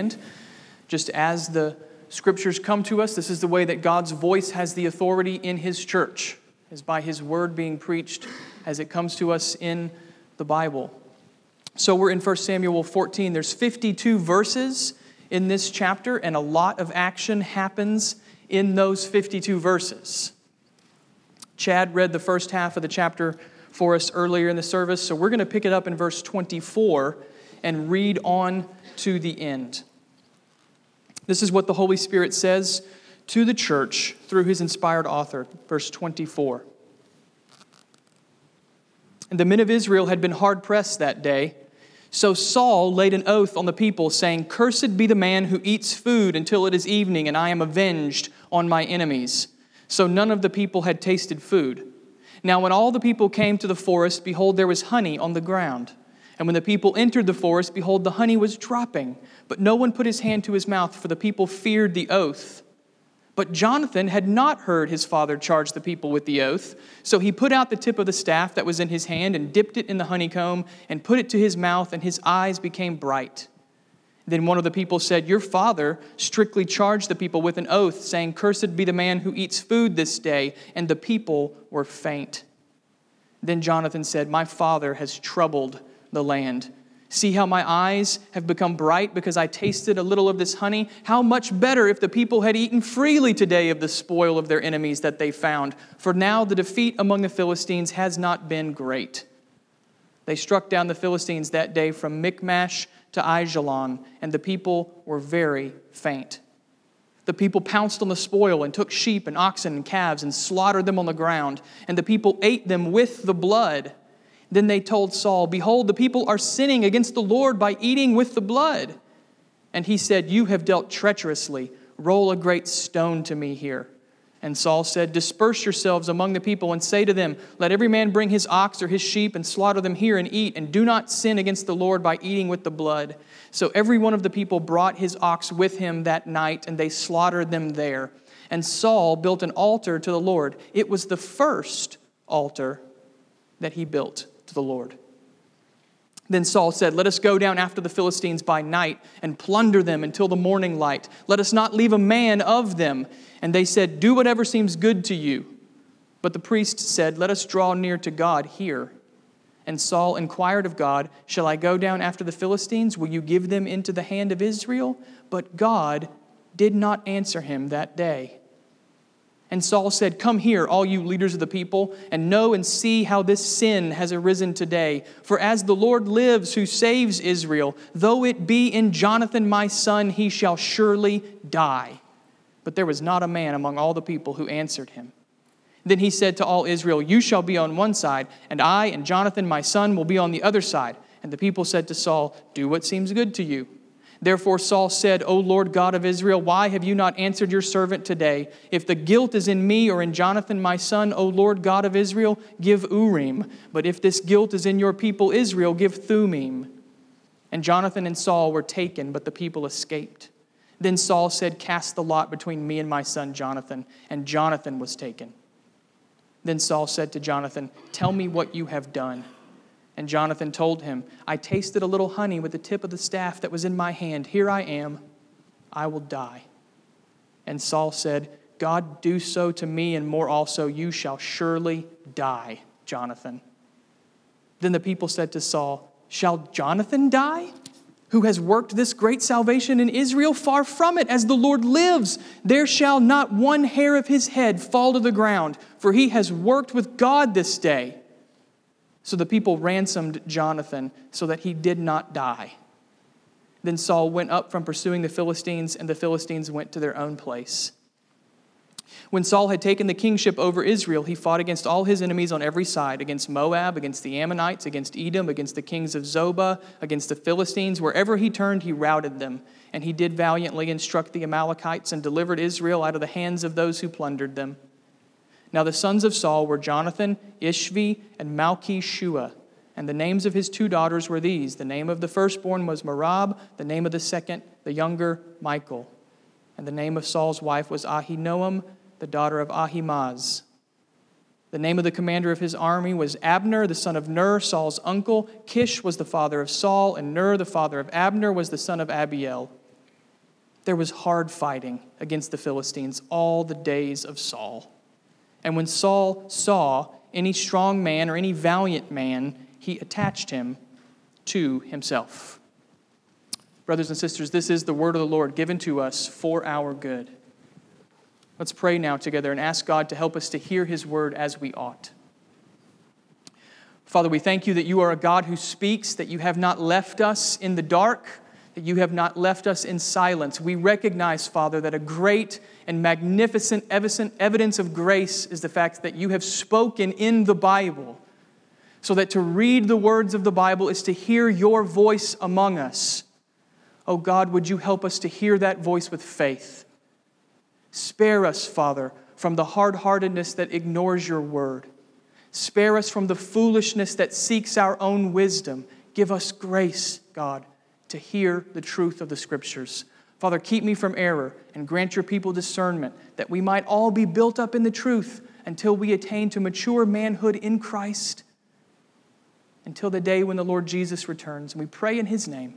And just as the scriptures come to us, this is the way that God's voice has the authority in his church, is by his word being preached as it comes to us in the Bible. So we're in 1 Samuel 14. There's 52 verses in this chapter, and a lot of action happens in those 52 verses. Chad read the first half of the chapter for us earlier in the service, so we're going to pick it up in verse 24 and read on to the end. This is what the Holy Spirit says to the church through his inspired author, verse 24. And the men of Israel had been hard pressed that day. So Saul laid an oath on the people, saying, Cursed be the man who eats food until it is evening, and I am avenged on my enemies. So none of the people had tasted food. Now, when all the people came to the forest, behold, there was honey on the ground. And when the people entered the forest, behold, the honey was dropping. But no one put his hand to his mouth, for the people feared the oath. But Jonathan had not heard his father charge the people with the oath. So he put out the tip of the staff that was in his hand and dipped it in the honeycomb and put it to his mouth, and his eyes became bright. Then one of the people said, Your father strictly charged the people with an oath, saying, Cursed be the man who eats food this day. And the people were faint. Then Jonathan said, My father has troubled the land. See how my eyes have become bright because I tasted a little of this honey? How much better if the people had eaten freely today of the spoil of their enemies that they found. For now the defeat among the Philistines has not been great. They struck down the Philistines that day from Michmash to Aijalon, and the people were very faint. The people pounced on the spoil and took sheep and oxen and calves and slaughtered them on the ground, and the people ate them with the blood. Then they told Saul, Behold, the people are sinning against the Lord by eating with the blood. And he said, You have dealt treacherously. Roll a great stone to me here. And Saul said, Disperse yourselves among the people and say to them, Let every man bring his ox or his sheep and slaughter them here and eat, and do not sin against the Lord by eating with the blood. So every one of the people brought his ox with him that night, and they slaughtered them there. And Saul built an altar to the Lord. It was the first altar that he built to the Lord. Then Saul said, Let us go down after the Philistines by night and plunder them until the morning light. Let us not leave a man of them. And they said, Do whatever seems good to you. But the priest said, Let us draw near to God here. And Saul inquired of God, Shall I go down after the Philistines? Will you give them into the hand of Israel? But God did not answer him that day. And Saul said, Come here, all you leaders of the people, and know and see how this sin has arisen today. For as the Lord lives, who saves Israel, though it be in Jonathan my son, he shall surely die. But there was not a man among all the people who answered him. Then he said to all Israel, You shall be on one side, and I and Jonathan my son will be on the other side. And the people said to Saul, Do what seems good to you. Therefore Saul said, O Lord God of Israel, why have you not answered your servant today? If the guilt is in me or in Jonathan my son, O Lord God of Israel, give Urim. But if this guilt is in your people Israel, give Thummim. And Jonathan and Saul were taken, but the people escaped. Then Saul said, Cast the lot between me and my son Jonathan. And Jonathan was taken. Then Saul said to Jonathan, Tell me what you have done. And Jonathan told him, I tasted a little honey with the tip of the staff that was in my hand. Here I am. I will die. And Saul said, God do so to me, and more also, you shall surely die, Jonathan. Then the people said to Saul, Shall Jonathan die? Who has worked this great salvation in Israel? Far from it, as the Lord lives, there shall not one hair of his head fall to the ground, for he has worked with God this day. So the people ransomed Jonathan so that he did not die. Then Saul went up from pursuing the Philistines, and the Philistines went to their own place. When Saul had taken the kingship over Israel, he fought against all his enemies on every side against Moab, against the Ammonites, against Edom, against the kings of Zobah, against the Philistines. Wherever he turned, he routed them. And he did valiantly and struck the Amalekites and delivered Israel out of the hands of those who plundered them. Now the sons of Saul were Jonathan, Ishvi, and Malchi-Shua. And the names of his two daughters were these. The name of the firstborn was Merab, the name of the second, the younger, Michal. And the name of Saul's wife was Ahinoam, the daughter of Ahimaaz. The name of the commander of his army was Abner, the son of Ner, Saul's uncle. Kish was the father of Saul, and Ner, the father of Abner, was the son of Abiel. there was hard fighting against the Philistines all the days of Saul. And when Saul saw any strong man or any valiant man, he attached him to himself. Brothers and sisters, this is the word of the Lord given to us for our good. Let's pray now together and ask God to help us to hear his word as we ought. Father, we thank you that you are a God who speaks, that you have not left us in the dark that you have not left us in silence. We recognize, Father, that a great and magnificent evidence of grace is the fact that you have spoken in the Bible, so that to read the words of the Bible is to hear your voice among us. Oh God, would you help us to hear that voice with faith? Spare us, Father, from the hard heartedness that ignores your word. Spare us from the foolishness that seeks our own wisdom. Give us grace, God to hear the truth of the Scriptures. Father, keep me from error and grant your people discernment that we might all be built up in the truth until we attain to mature manhood in Christ, until the day when the Lord Jesus returns. And we pray in his name.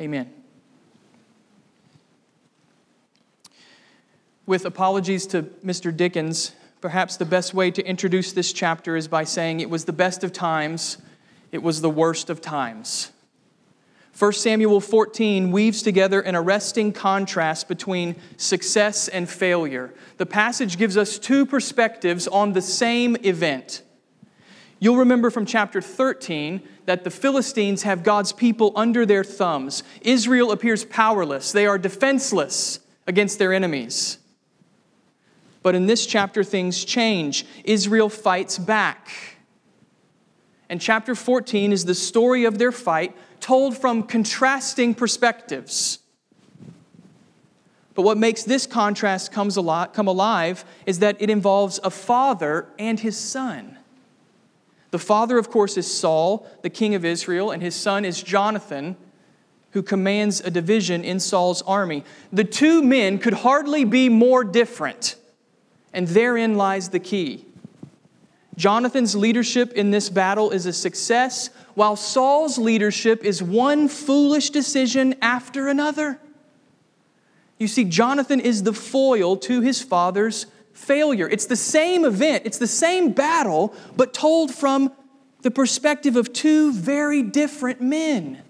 Amen. With apologies to Mr. Dickens, perhaps the best way to introduce this chapter is by saying it was the best of times, it was the worst of times. 1 Samuel 14 weaves together an arresting contrast between success and failure. The passage gives us two perspectives on the same event. You'll remember from chapter 13 that the Philistines have God's people under their thumbs. Israel appears powerless, they are defenseless against their enemies. But in this chapter, things change. Israel fights back. And chapter 14 is the story of their fight told from contrasting perspectives. But what makes this contrast comes come alive is that it involves a father and his son. The father, of course, is Saul, the king of Israel, and his son is Jonathan, who commands a division in Saul's army. The two men could hardly be more different, and therein lies the key. Jonathan's leadership in this battle is a success, while Saul's leadership is one foolish decision after another. You see, Jonathan is the foil to his father's failure. It's the same event, it's the same battle, but told from the perspective of two very different men.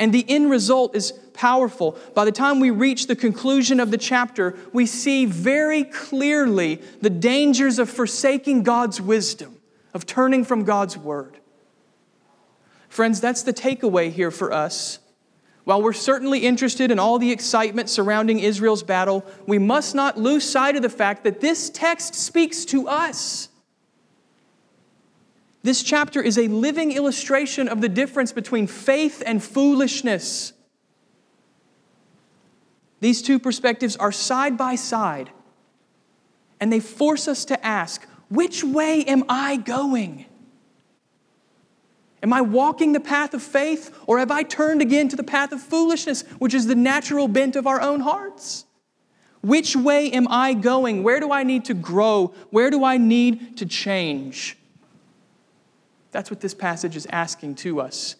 And the end result is powerful. By the time we reach the conclusion of the chapter, we see very clearly the dangers of forsaking God's wisdom, of turning from God's word. Friends, that's the takeaway here for us. While we're certainly interested in all the excitement surrounding Israel's battle, we must not lose sight of the fact that this text speaks to us. This chapter is a living illustration of the difference between faith and foolishness. These two perspectives are side by side, and they force us to ask which way am I going? Am I walking the path of faith, or have I turned again to the path of foolishness, which is the natural bent of our own hearts? Which way am I going? Where do I need to grow? Where do I need to change? That's what this passage is asking to us.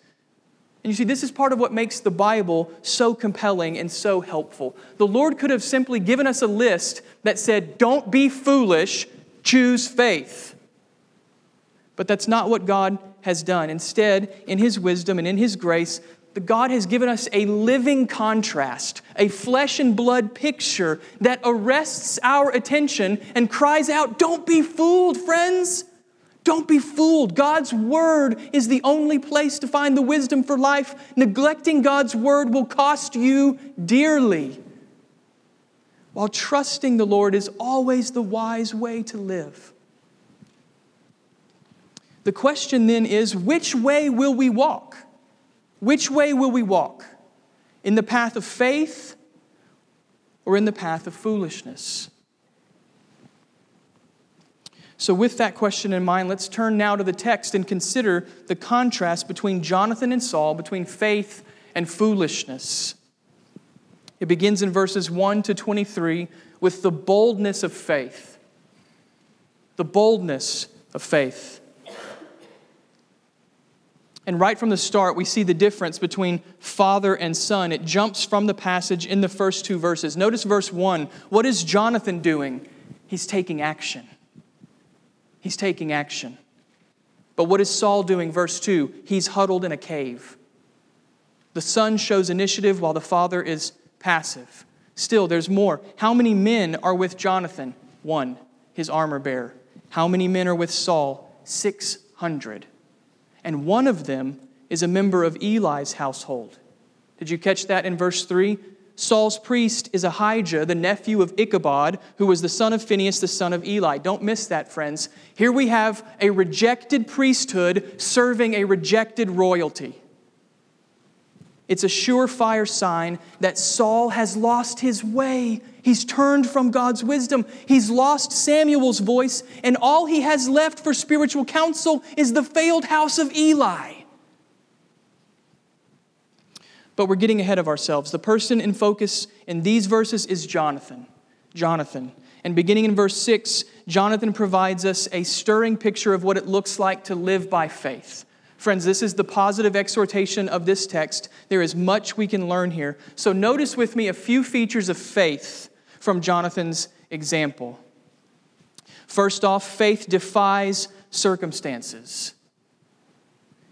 And you see, this is part of what makes the Bible so compelling and so helpful. The Lord could have simply given us a list that said, Don't be foolish, choose faith. But that's not what God has done. Instead, in His wisdom and in His grace, the God has given us a living contrast, a flesh and blood picture that arrests our attention and cries out, Don't be fooled, friends. Don't be fooled. God's word is the only place to find the wisdom for life. Neglecting God's word will cost you dearly. While trusting the Lord is always the wise way to live. The question then is which way will we walk? Which way will we walk? In the path of faith or in the path of foolishness? So, with that question in mind, let's turn now to the text and consider the contrast between Jonathan and Saul, between faith and foolishness. It begins in verses 1 to 23 with the boldness of faith. The boldness of faith. And right from the start, we see the difference between father and son. It jumps from the passage in the first two verses. Notice verse 1. What is Jonathan doing? He's taking action. He's taking action. But what is Saul doing? Verse 2 He's huddled in a cave. The son shows initiative while the father is passive. Still, there's more. How many men are with Jonathan? One, his armor bearer. How many men are with Saul? 600. And one of them is a member of Eli's household. Did you catch that in verse 3? Saul's priest is Ahijah, the nephew of Ichabod, who was the son of Phinehas, the son of Eli. Don't miss that, friends. Here we have a rejected priesthood serving a rejected royalty. It's a surefire sign that Saul has lost his way. He's turned from God's wisdom. He's lost Samuel's voice, and all he has left for spiritual counsel is the failed house of Eli. But we're getting ahead of ourselves. The person in focus in these verses is Jonathan. Jonathan. And beginning in verse 6, Jonathan provides us a stirring picture of what it looks like to live by faith. Friends, this is the positive exhortation of this text. There is much we can learn here. So, notice with me a few features of faith from Jonathan's example. First off, faith defies circumstances.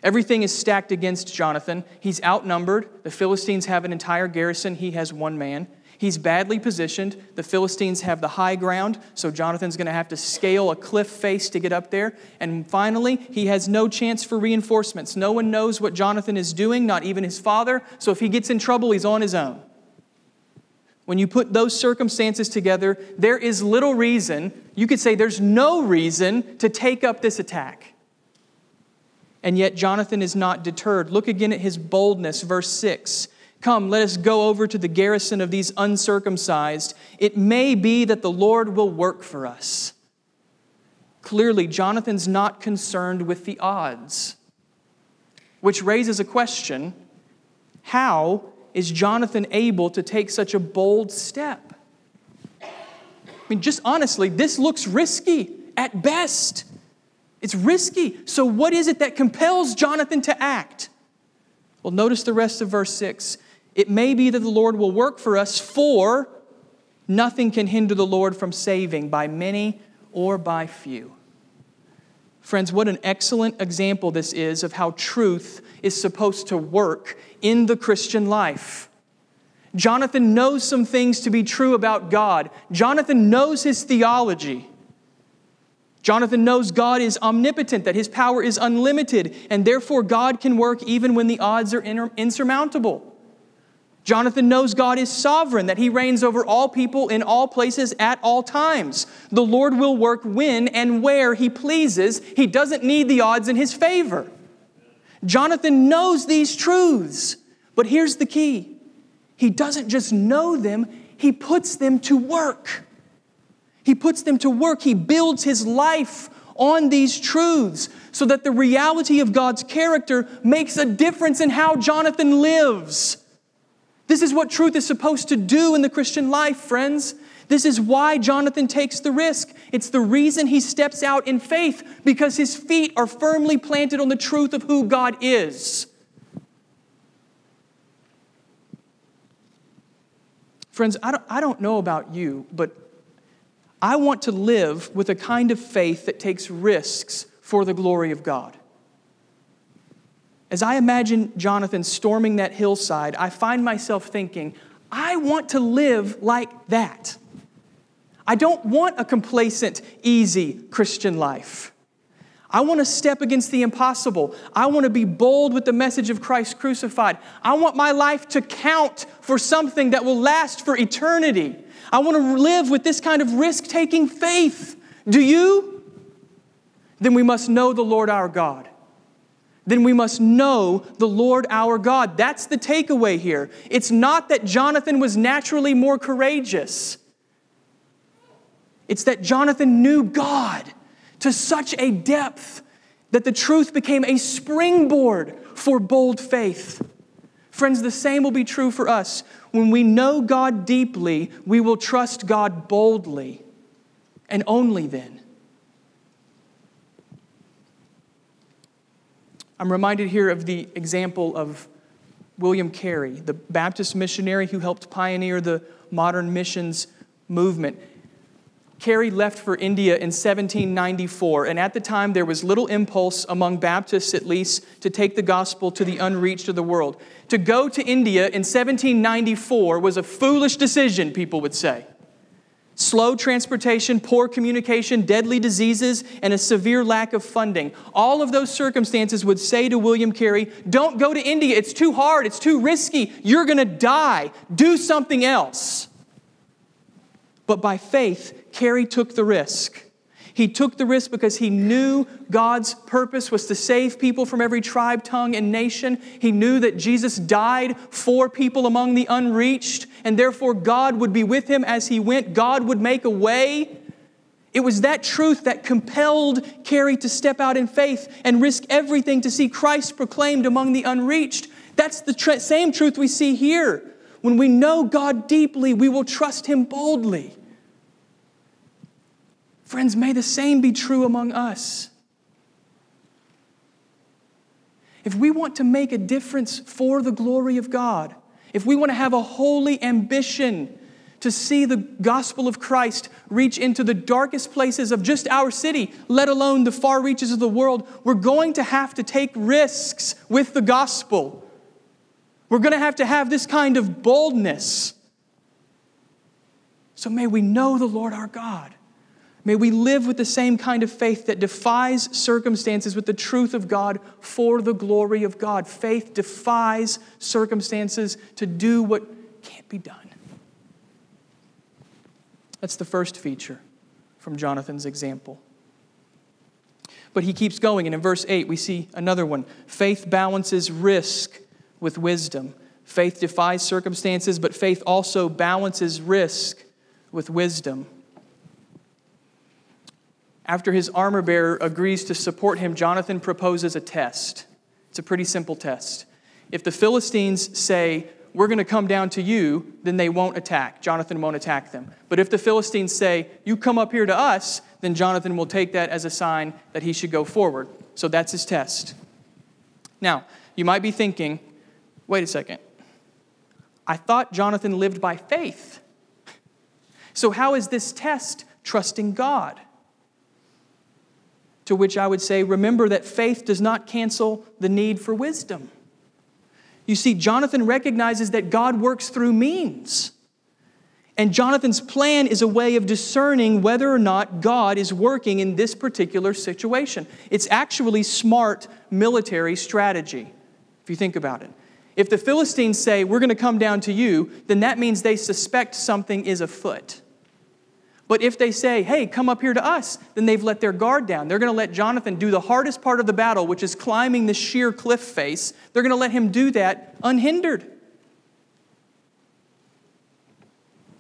Everything is stacked against Jonathan. He's outnumbered. The Philistines have an entire garrison, he has one man. He's badly positioned. The Philistines have the high ground, so Jonathan's going to have to scale a cliff face to get up there. And finally, he has no chance for reinforcements. No one knows what Jonathan is doing, not even his father. So if he gets in trouble, he's on his own. When you put those circumstances together, there is little reason, you could say there's no reason to take up this attack. And yet, Jonathan is not deterred. Look again at his boldness, verse 6. Come, let us go over to the garrison of these uncircumcised. It may be that the Lord will work for us. Clearly, Jonathan's not concerned with the odds, which raises a question how is Jonathan able to take such a bold step? I mean, just honestly, this looks risky at best. It's risky. So, what is it that compels Jonathan to act? Well, notice the rest of verse 6. It may be that the Lord will work for us, for nothing can hinder the Lord from saving by many or by few. Friends, what an excellent example this is of how truth is supposed to work in the Christian life. Jonathan knows some things to be true about God. Jonathan knows his theology. Jonathan knows God is omnipotent, that his power is unlimited, and therefore God can work even when the odds are insurmountable. Jonathan knows God is sovereign, that he reigns over all people in all places at all times. The Lord will work when and where he pleases. He doesn't need the odds in his favor. Jonathan knows these truths, but here's the key he doesn't just know them, he puts them to work. He puts them to work. He builds his life on these truths so that the reality of God's character makes a difference in how Jonathan lives. This is what truth is supposed to do in the Christian life, friends. This is why Jonathan takes the risk. It's the reason he steps out in faith, because his feet are firmly planted on the truth of who God is. Friends, I don't, I don't know about you, but I want to live with a kind of faith that takes risks for the glory of God. As I imagine Jonathan storming that hillside, I find myself thinking, I want to live like that. I don't want a complacent, easy Christian life. I want to step against the impossible. I want to be bold with the message of Christ crucified. I want my life to count for something that will last for eternity. I want to live with this kind of risk taking faith. Do you? Then we must know the Lord our God then we must know the Lord our God. That's the takeaway here. It's not that Jonathan was naturally more courageous, it's that Jonathan knew God to such a depth that the truth became a springboard for bold faith. Friends, the same will be true for us. When we know God deeply, we will trust God boldly, and only then. I'm reminded here of the example of William Carey, the Baptist missionary who helped pioneer the modern missions movement. Carey left for India in 1794, and at the time there was little impulse among Baptists, at least, to take the gospel to the unreached of the world. To go to India in 1794 was a foolish decision, people would say. Slow transportation, poor communication, deadly diseases, and a severe lack of funding. All of those circumstances would say to William Carey, Don't go to India. It's too hard. It's too risky. You're going to die. Do something else. But by faith, Carey took the risk. He took the risk because he knew God's purpose was to save people from every tribe, tongue, and nation. He knew that Jesus died for people among the unreached, and therefore God would be with him as he went. God would make a way. It was that truth that compelled Carey to step out in faith and risk everything to see Christ proclaimed among the unreached. That's the tr- same truth we see here. When we know God deeply, we will trust him boldly. Friends, may the same be true among us. If we want to make a difference for the glory of God, if we want to have a holy ambition to see the gospel of Christ reach into the darkest places of just our city, let alone the far reaches of the world, we're going to have to take risks with the gospel. We're going to have to have this kind of boldness. So may we know the Lord our God. May we live with the same kind of faith that defies circumstances with the truth of God for the glory of God. Faith defies circumstances to do what can't be done. That's the first feature from Jonathan's example. But he keeps going, and in verse 8, we see another one. Faith balances risk with wisdom. Faith defies circumstances, but faith also balances risk with wisdom. After his armor bearer agrees to support him, Jonathan proposes a test. It's a pretty simple test. If the Philistines say, We're going to come down to you, then they won't attack. Jonathan won't attack them. But if the Philistines say, You come up here to us, then Jonathan will take that as a sign that he should go forward. So that's his test. Now, you might be thinking, Wait a second. I thought Jonathan lived by faith. So, how is this test trusting God? To which I would say, remember that faith does not cancel the need for wisdom. You see, Jonathan recognizes that God works through means. And Jonathan's plan is a way of discerning whether or not God is working in this particular situation. It's actually smart military strategy, if you think about it. If the Philistines say, We're going to come down to you, then that means they suspect something is afoot. But if they say, hey, come up here to us, then they've let their guard down. They're going to let Jonathan do the hardest part of the battle, which is climbing the sheer cliff face. They're going to let him do that unhindered.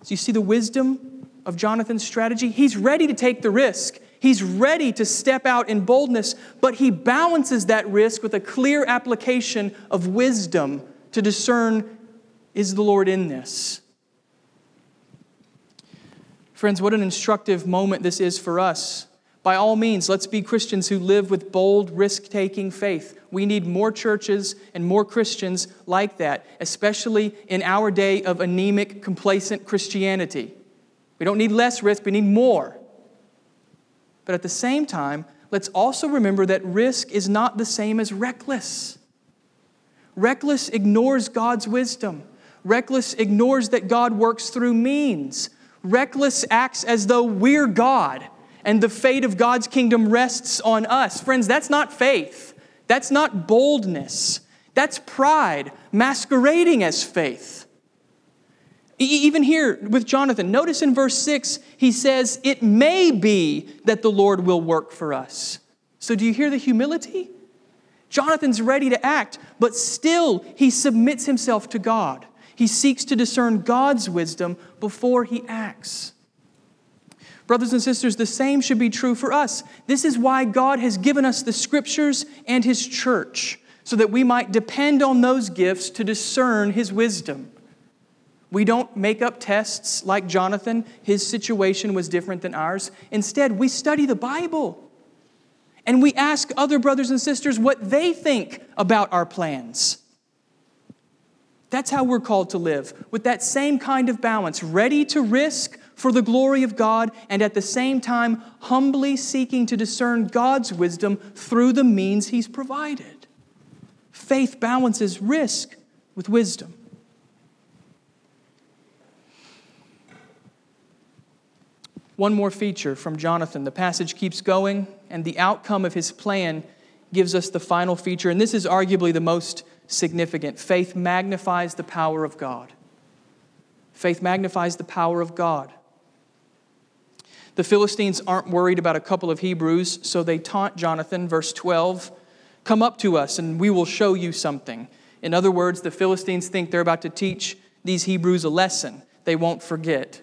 So you see the wisdom of Jonathan's strategy? He's ready to take the risk. He's ready to step out in boldness, but he balances that risk with a clear application of wisdom to discern is the Lord in this? Friends, what an instructive moment this is for us. By all means, let's be Christians who live with bold, risk taking faith. We need more churches and more Christians like that, especially in our day of anemic, complacent Christianity. We don't need less risk, we need more. But at the same time, let's also remember that risk is not the same as reckless. Reckless ignores God's wisdom. Reckless ignores that God works through means. Reckless acts as though we're God and the fate of God's kingdom rests on us. Friends, that's not faith. That's not boldness. That's pride masquerading as faith. Even here with Jonathan, notice in verse 6, he says, It may be that the Lord will work for us. So, do you hear the humility? Jonathan's ready to act, but still he submits himself to God. He seeks to discern God's wisdom before he acts. Brothers and sisters, the same should be true for us. This is why God has given us the scriptures and his church, so that we might depend on those gifts to discern his wisdom. We don't make up tests like Jonathan. His situation was different than ours. Instead, we study the Bible and we ask other brothers and sisters what they think about our plans. That's how we're called to live, with that same kind of balance, ready to risk for the glory of God, and at the same time, humbly seeking to discern God's wisdom through the means He's provided. Faith balances risk with wisdom. One more feature from Jonathan. The passage keeps going, and the outcome of his plan gives us the final feature, and this is arguably the most significant. Faith magnifies the power of God. Faith magnifies the power of God. The Philistines aren't worried about a couple of Hebrews, so they taunt Jonathan, verse 12 Come up to us, and we will show you something. In other words, the Philistines think they're about to teach these Hebrews a lesson they won't forget.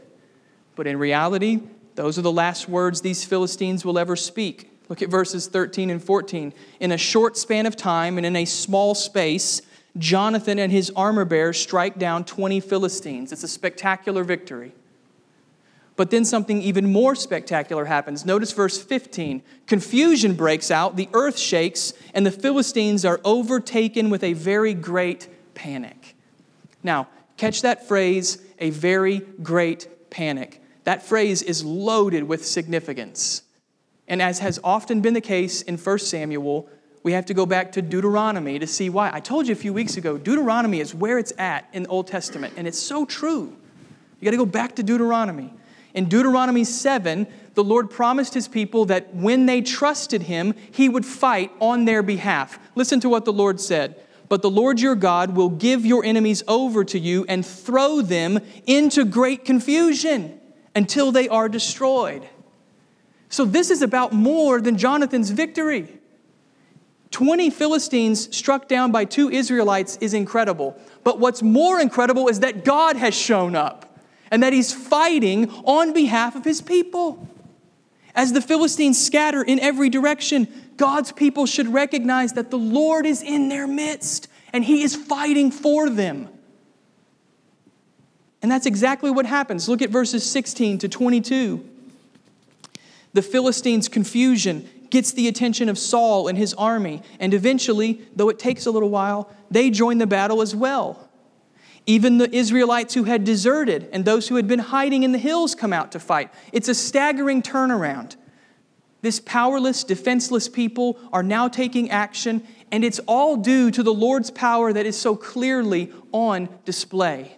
But in reality, those are the last words these Philistines will ever speak. Look at verses 13 and 14. In a short span of time and in a small space, Jonathan and his armor bearers strike down 20 Philistines. It's a spectacular victory. But then something even more spectacular happens. Notice verse 15. Confusion breaks out, the earth shakes, and the Philistines are overtaken with a very great panic. Now, catch that phrase, a very great panic. That phrase is loaded with significance. And as has often been the case in 1 Samuel, we have to go back to Deuteronomy to see why. I told you a few weeks ago, Deuteronomy is where it's at in the Old Testament, and it's so true. You got to go back to Deuteronomy. In Deuteronomy 7, the Lord promised his people that when they trusted him, he would fight on their behalf. Listen to what the Lord said. But the Lord your God will give your enemies over to you and throw them into great confusion until they are destroyed. So, this is about more than Jonathan's victory. 20 Philistines struck down by two Israelites is incredible. But what's more incredible is that God has shown up and that he's fighting on behalf of his people. As the Philistines scatter in every direction, God's people should recognize that the Lord is in their midst and he is fighting for them. And that's exactly what happens. Look at verses 16 to 22. The Philistines' confusion gets the attention of Saul and his army, and eventually, though it takes a little while, they join the battle as well. Even the Israelites who had deserted and those who had been hiding in the hills come out to fight. It's a staggering turnaround. This powerless, defenseless people are now taking action, and it's all due to the Lord's power that is so clearly on display.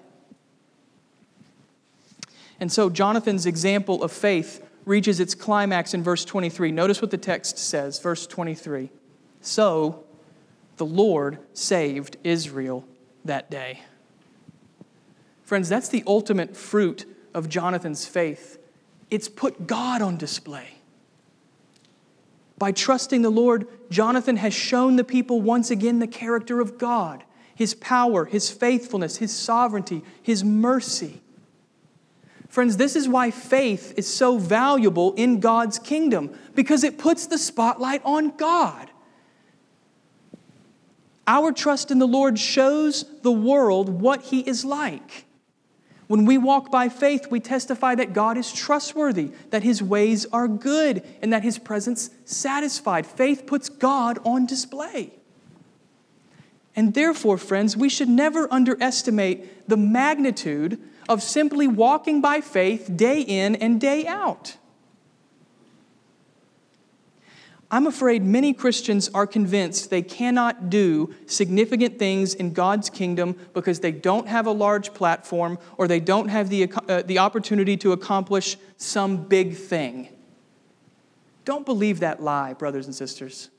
And so, Jonathan's example of faith reaches its climax in verse 23. Notice what the text says, verse 23. So, the Lord saved Israel that day. Friends, that's the ultimate fruit of Jonathan's faith. It's put God on display. By trusting the Lord, Jonathan has shown the people once again the character of God, his power, his faithfulness, his sovereignty, his mercy. Friends, this is why faith is so valuable in God's kingdom, because it puts the spotlight on God. Our trust in the Lord shows the world what He is like. When we walk by faith, we testify that God is trustworthy, that His ways are good, and that His presence satisfied. Faith puts God on display. And therefore, friends, we should never underestimate the magnitude of simply walking by faith day in and day out. I'm afraid many Christians are convinced they cannot do significant things in God's kingdom because they don't have a large platform or they don't have the, uh, the opportunity to accomplish some big thing. Don't believe that lie, brothers and sisters.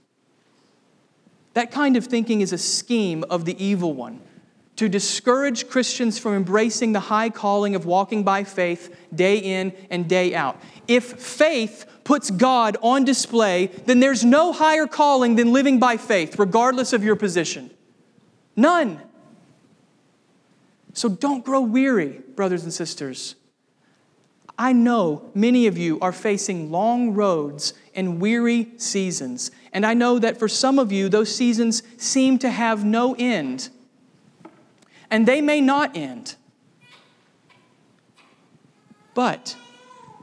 That kind of thinking is a scheme of the evil one to discourage Christians from embracing the high calling of walking by faith day in and day out. If faith puts God on display, then there's no higher calling than living by faith, regardless of your position. None. So don't grow weary, brothers and sisters. I know many of you are facing long roads and weary seasons. And I know that for some of you, those seasons seem to have no end and they may not end. But,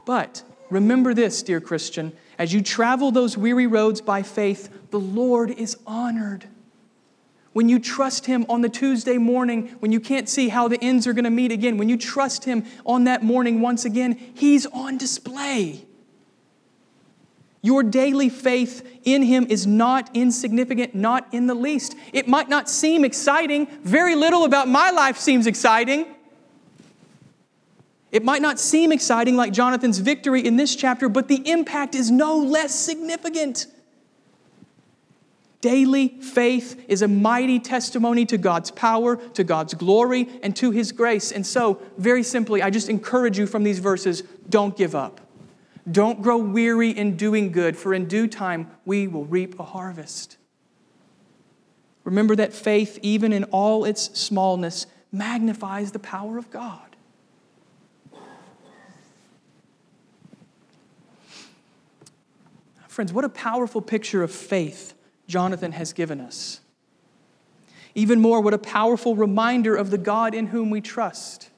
but, remember this, dear Christian, As you travel those weary roads by faith, the Lord is honored. When you trust Him on the Tuesday morning, when you can't see how the ends are going to meet again, when you trust Him on that morning once again, He's on display. Your daily faith in Him is not insignificant, not in the least. It might not seem exciting. Very little about my life seems exciting. It might not seem exciting like Jonathan's victory in this chapter, but the impact is no less significant. Daily faith is a mighty testimony to God's power, to God's glory, and to His grace. And so, very simply, I just encourage you from these verses don't give up. Don't grow weary in doing good, for in due time we will reap a harvest. Remember that faith, even in all its smallness, magnifies the power of God. Friends, what a powerful picture of faith Jonathan has given us. Even more, what a powerful reminder of the God in whom we trust.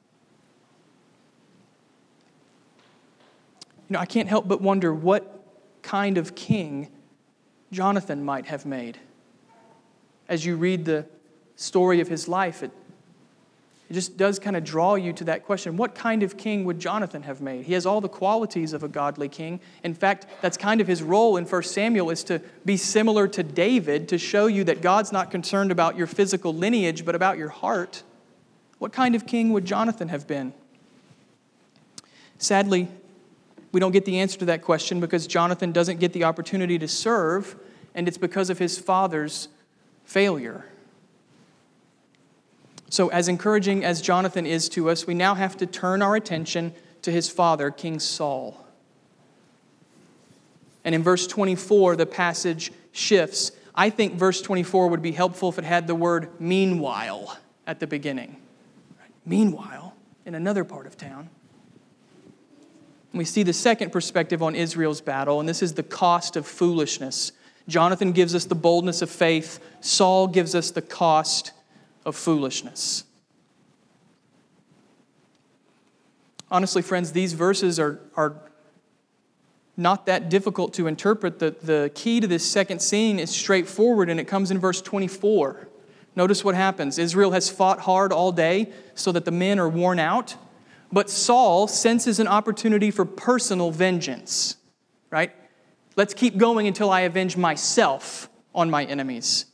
You know, I can't help but wonder what kind of king Jonathan might have made. As you read the story of his life, it, it just does kind of draw you to that question what kind of king would Jonathan have made? He has all the qualities of a godly king. In fact, that's kind of his role in 1 Samuel is to be similar to David to show you that God's not concerned about your physical lineage, but about your heart. What kind of king would Jonathan have been? Sadly, we don't get the answer to that question because Jonathan doesn't get the opportunity to serve, and it's because of his father's failure. So, as encouraging as Jonathan is to us, we now have to turn our attention to his father, King Saul. And in verse 24, the passage shifts. I think verse 24 would be helpful if it had the word meanwhile at the beginning. Meanwhile, in another part of town. We see the second perspective on Israel's battle, and this is the cost of foolishness. Jonathan gives us the boldness of faith, Saul gives us the cost of foolishness. Honestly, friends, these verses are, are not that difficult to interpret. The, the key to this second scene is straightforward, and it comes in verse 24. Notice what happens Israel has fought hard all day so that the men are worn out. But Saul senses an opportunity for personal vengeance, right? Let's keep going until I avenge myself on my enemies.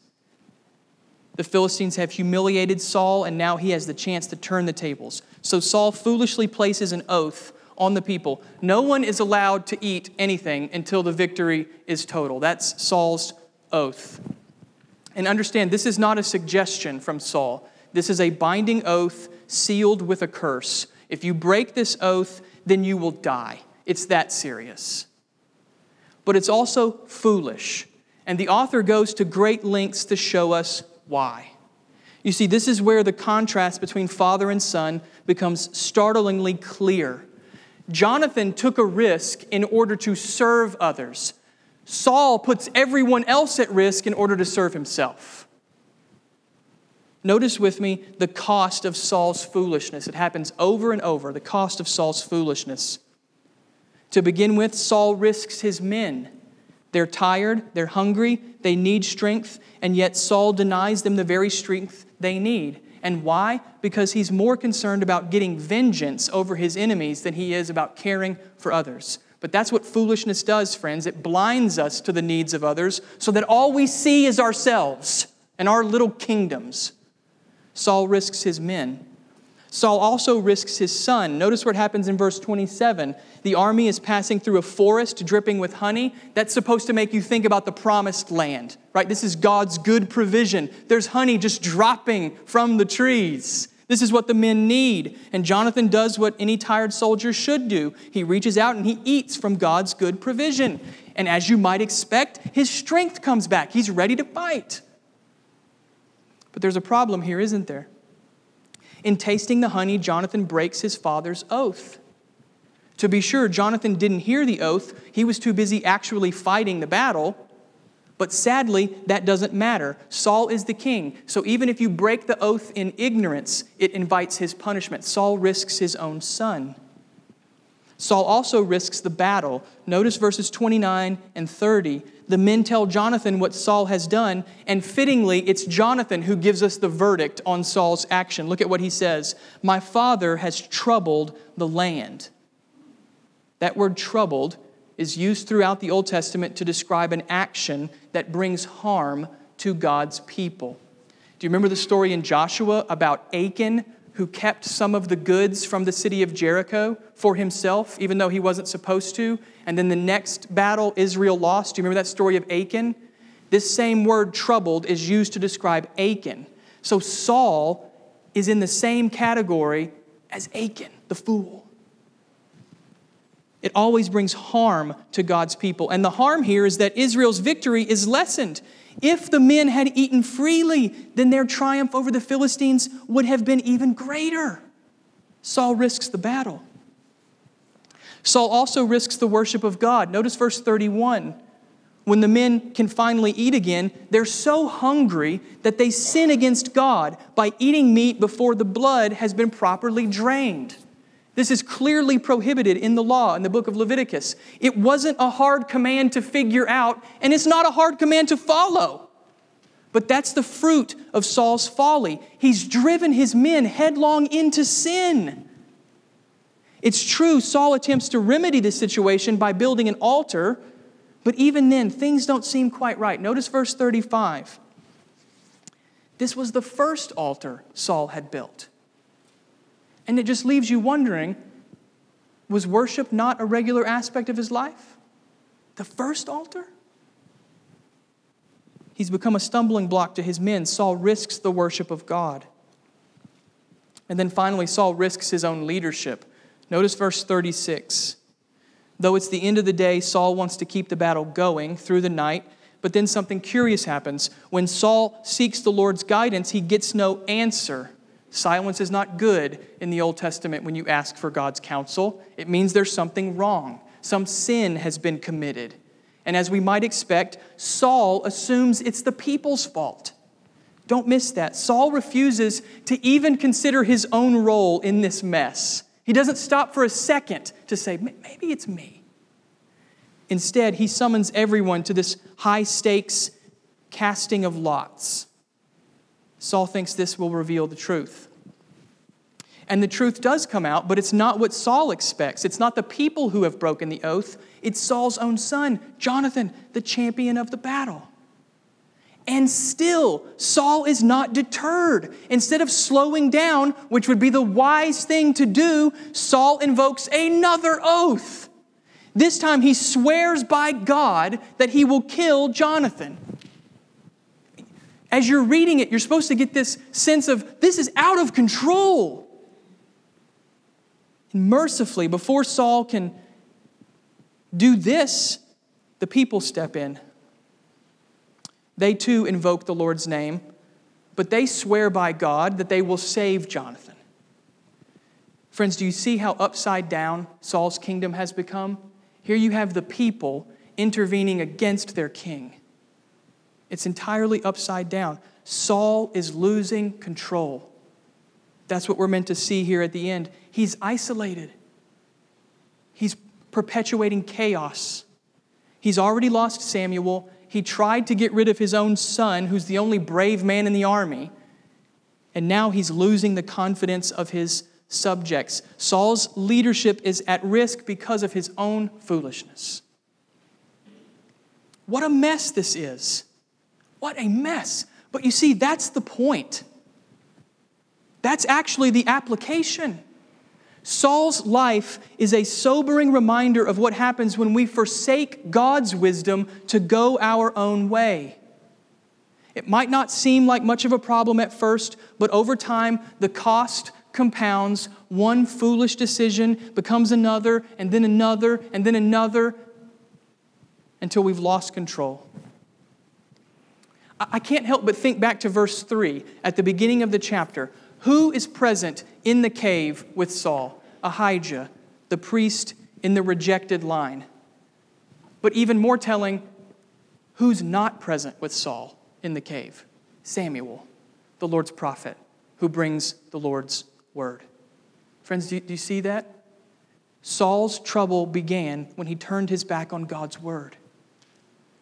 The Philistines have humiliated Saul, and now he has the chance to turn the tables. So Saul foolishly places an oath on the people. No one is allowed to eat anything until the victory is total. That's Saul's oath. And understand, this is not a suggestion from Saul. This is a binding oath sealed with a curse. If you break this oath, then you will die. It's that serious. But it's also foolish. And the author goes to great lengths to show us why. You see, this is where the contrast between father and son becomes startlingly clear. Jonathan took a risk in order to serve others. Saul puts everyone else at risk in order to serve himself. Notice with me the cost of Saul's foolishness. It happens over and over the cost of Saul's foolishness. To begin with, Saul risks his men. They're tired, they're hungry, they need strength, and yet Saul denies them the very strength they need. And why? Because he's more concerned about getting vengeance over his enemies than he is about caring for others. But that's what foolishness does, friends. It blinds us to the needs of others so that all we see is ourselves and our little kingdoms. Saul risks his men. Saul also risks his son. Notice what happens in verse 27. The army is passing through a forest dripping with honey. That's supposed to make you think about the promised land, right? This is God's good provision. There's honey just dropping from the trees. This is what the men need. And Jonathan does what any tired soldier should do he reaches out and he eats from God's good provision. And as you might expect, his strength comes back. He's ready to fight. But there's a problem here, isn't there? In tasting the honey, Jonathan breaks his father's oath. To be sure, Jonathan didn't hear the oath, he was too busy actually fighting the battle. But sadly, that doesn't matter. Saul is the king. So even if you break the oath in ignorance, it invites his punishment. Saul risks his own son. Saul also risks the battle. Notice verses 29 and 30. The men tell Jonathan what Saul has done, and fittingly, it's Jonathan who gives us the verdict on Saul's action. Look at what he says My father has troubled the land. That word troubled is used throughout the Old Testament to describe an action that brings harm to God's people. Do you remember the story in Joshua about Achan who kept some of the goods from the city of Jericho for himself, even though he wasn't supposed to. And then the next battle, Israel lost. Do you remember that story of Achan? This same word, troubled, is used to describe Achan. So Saul is in the same category as Achan, the fool. It always brings harm to God's people. And the harm here is that Israel's victory is lessened. If the men had eaten freely, then their triumph over the Philistines would have been even greater. Saul risks the battle. Saul also risks the worship of God. Notice verse 31. When the men can finally eat again, they're so hungry that they sin against God by eating meat before the blood has been properly drained. This is clearly prohibited in the law in the book of Leviticus. It wasn't a hard command to figure out, and it's not a hard command to follow. But that's the fruit of Saul's folly. He's driven his men headlong into sin. It's true, Saul attempts to remedy this situation by building an altar, but even then, things don't seem quite right. Notice verse 35. This was the first altar Saul had built. And it just leaves you wondering was worship not a regular aspect of his life? The first altar? He's become a stumbling block to his men. Saul risks the worship of God. And then finally, Saul risks his own leadership. Notice verse 36. Though it's the end of the day, Saul wants to keep the battle going through the night. But then something curious happens. When Saul seeks the Lord's guidance, he gets no answer. Silence is not good in the Old Testament when you ask for God's counsel. It means there's something wrong, some sin has been committed. And as we might expect, Saul assumes it's the people's fault. Don't miss that. Saul refuses to even consider his own role in this mess. He doesn't stop for a second to say, maybe it's me. Instead, he summons everyone to this high stakes casting of lots. Saul thinks this will reveal the truth. And the truth does come out, but it's not what Saul expects. It's not the people who have broken the oath, it's Saul's own son, Jonathan, the champion of the battle. And still, Saul is not deterred. Instead of slowing down, which would be the wise thing to do, Saul invokes another oath. This time, he swears by God that he will kill Jonathan as you're reading it, you're supposed to get this sense of this is out of control. And mercifully, before Saul can do this, the people step in. They too invoke the Lord's name, but they swear by God that they will save Jonathan. Friends, do you see how upside down Saul's kingdom has become? Here you have the people intervening against their king. It's entirely upside down. Saul is losing control. That's what we're meant to see here at the end. He's isolated, he's perpetuating chaos. He's already lost Samuel. He tried to get rid of his own son, who's the only brave man in the army. And now he's losing the confidence of his subjects. Saul's leadership is at risk because of his own foolishness. What a mess this is. What a mess. But you see, that's the point. That's actually the application. Saul's life is a sobering reminder of what happens when we forsake God's wisdom to go our own way. It might not seem like much of a problem at first, but over time, the cost compounds. One foolish decision becomes another, and then another, and then another, until we've lost control. I can't help but think back to verse 3 at the beginning of the chapter. Who is present in the cave with Saul? Ahijah, the priest in the rejected line. But even more telling, who's not present with Saul in the cave? Samuel, the Lord's prophet, who brings the Lord's word. Friends, do you, see that? Saul's trouble began when he turned his back on God's word.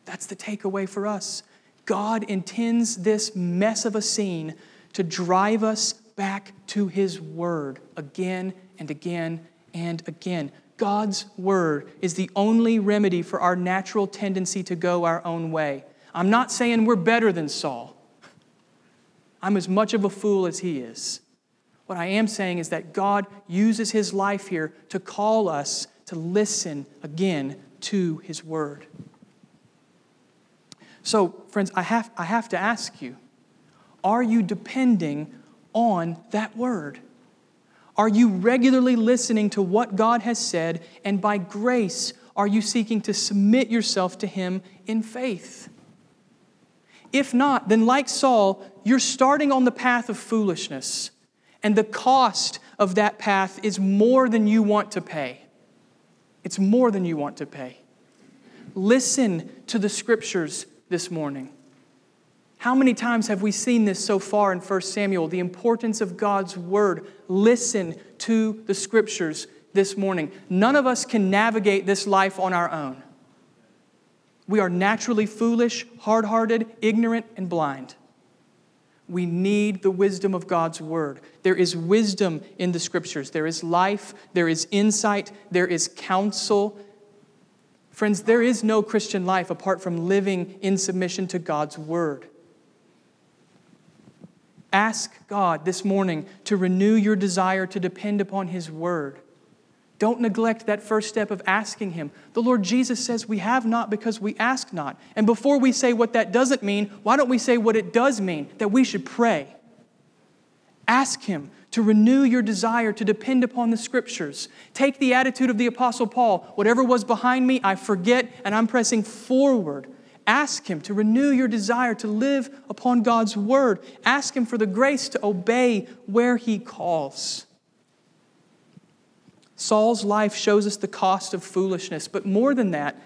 That's the takeaway for us. God intends this mess of a scene to drive us back to his word again and again and again. God's word is the only remedy for our natural tendency to go our own way. I'm not saying we're better than Saul. I'm as much of a fool as he is. What I am saying is that God uses his life here to call us to listen again to his word. So, friends, I have, I have to ask you are you depending on that word? Are you regularly listening to what God has said, and by grace, are you seeking to submit yourself to Him in faith? If not, then like Saul, you're starting on the path of foolishness, and the cost of that path is more than you want to pay. It's more than you want to pay. Listen to the scriptures this morning. How many times have we seen this so far in 1 Samuel? The importance of God's word. Listen to the scriptures this morning. None of us can navigate this life on our own. We are naturally foolish, hard hearted, ignorant, and blind. We need the wisdom of God's word. There is wisdom in the scriptures, there is life, there is insight, there is counsel. Friends, there is no Christian life apart from living in submission to God's word. Ask God this morning to renew your desire to depend upon His Word. Don't neglect that first step of asking Him. The Lord Jesus says we have not because we ask not. And before we say what that doesn't mean, why don't we say what it does mean? That we should pray. Ask Him to renew your desire to depend upon the Scriptures. Take the attitude of the Apostle Paul whatever was behind me, I forget, and I'm pressing forward Ask Him to renew your desire to live upon God's word. Ask Him for the grace to obey where He calls. Saul's life shows us the cost of foolishness, but more than that,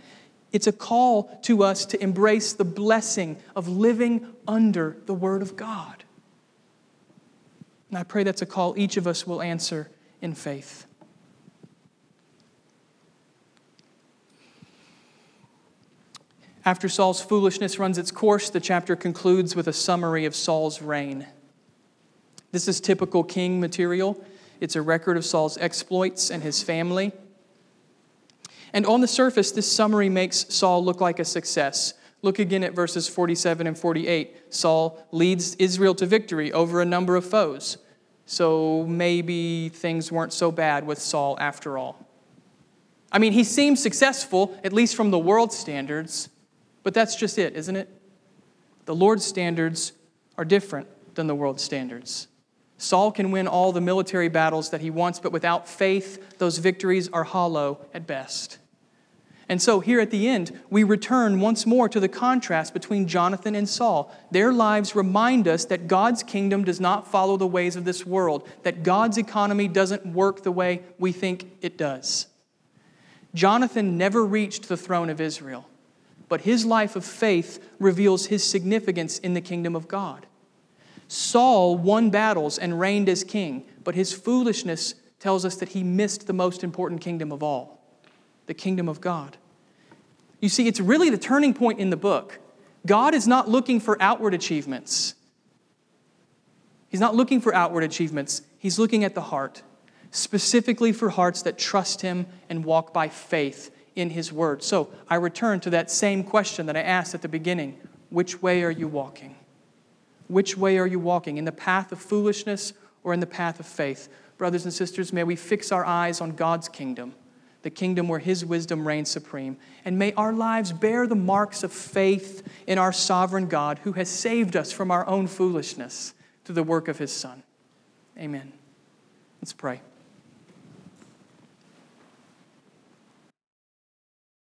it's a call to us to embrace the blessing of living under the Word of God. And I pray that's a call each of us will answer in faith. After Saul's foolishness runs its course, the chapter concludes with a summary of Saul's reign. This is typical king material. It's a record of Saul's exploits and his family. And on the surface, this summary makes Saul look like a success. Look again at verses 47 and 48. Saul leads Israel to victory over a number of foes. So maybe things weren't so bad with Saul after all. I mean, he seems successful, at least from the world standards. But that's just it, isn't it? The Lord's standards are different than the world's standards. Saul can win all the military battles that he wants, but without faith, those victories are hollow at best. And so, here at the end, we return once more to the contrast between Jonathan and Saul. Their lives remind us that God's kingdom does not follow the ways of this world, that God's economy doesn't work the way we think it does. Jonathan never reached the throne of Israel but his life of faith reveals his significance in the kingdom of God. Saul won battles and reigned as king, but his foolishness tells us that he missed the most important kingdom of all the kingdom of God. You see, it's really the turning point in the book. God is not looking for outward achievements. He's not looking for outward achievements. He's looking at the heart, specifically for hearts that trust Him and walk by faith in His Word. So I return to that same question that I asked at the beginning Which way are you walking? Which way are you walking? In the path of foolishness or in the path of faith? Brothers and sisters, may we fix our eyes on God's kingdom, the kingdom where His wisdom reigns supreme. And may our lives bear the marks of faith in our sovereign God who has saved us from our own foolishness through the work of His Son. Amen. Let's pray.